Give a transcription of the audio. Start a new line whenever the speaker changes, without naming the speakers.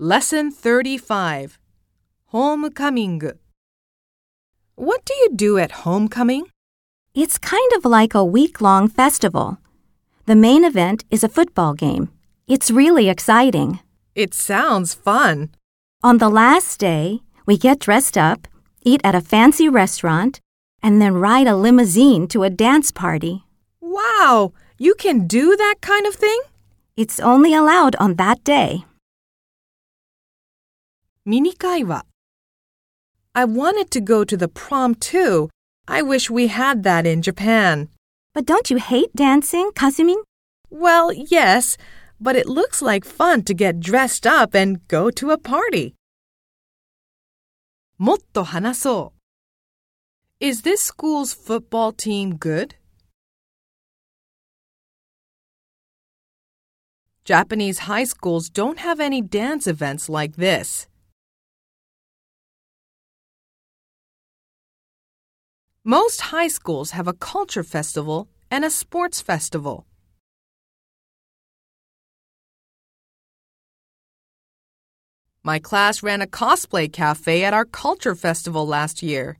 Lesson 35 Homecoming. What do you do at homecoming?
It's kind of like a week long festival. The main event is a football game. It's really exciting.
It sounds fun.
On the last day, we get dressed up, eat at a fancy restaurant, and then ride a limousine to a dance party.
Wow, you can do that kind of thing?
It's only allowed on that day.
ミニ会話 I wanted to go to the prom too. I wish we had that in Japan.
But don't you hate dancing, Kasumin?
Well, yes, but it looks like fun to get dressed up and go to a party. もっと話そう Is this school's football team good? Japanese high schools don't have any dance events like this. Most high schools have a culture festival and a sports festival. My class ran a cosplay cafe at our culture festival last year.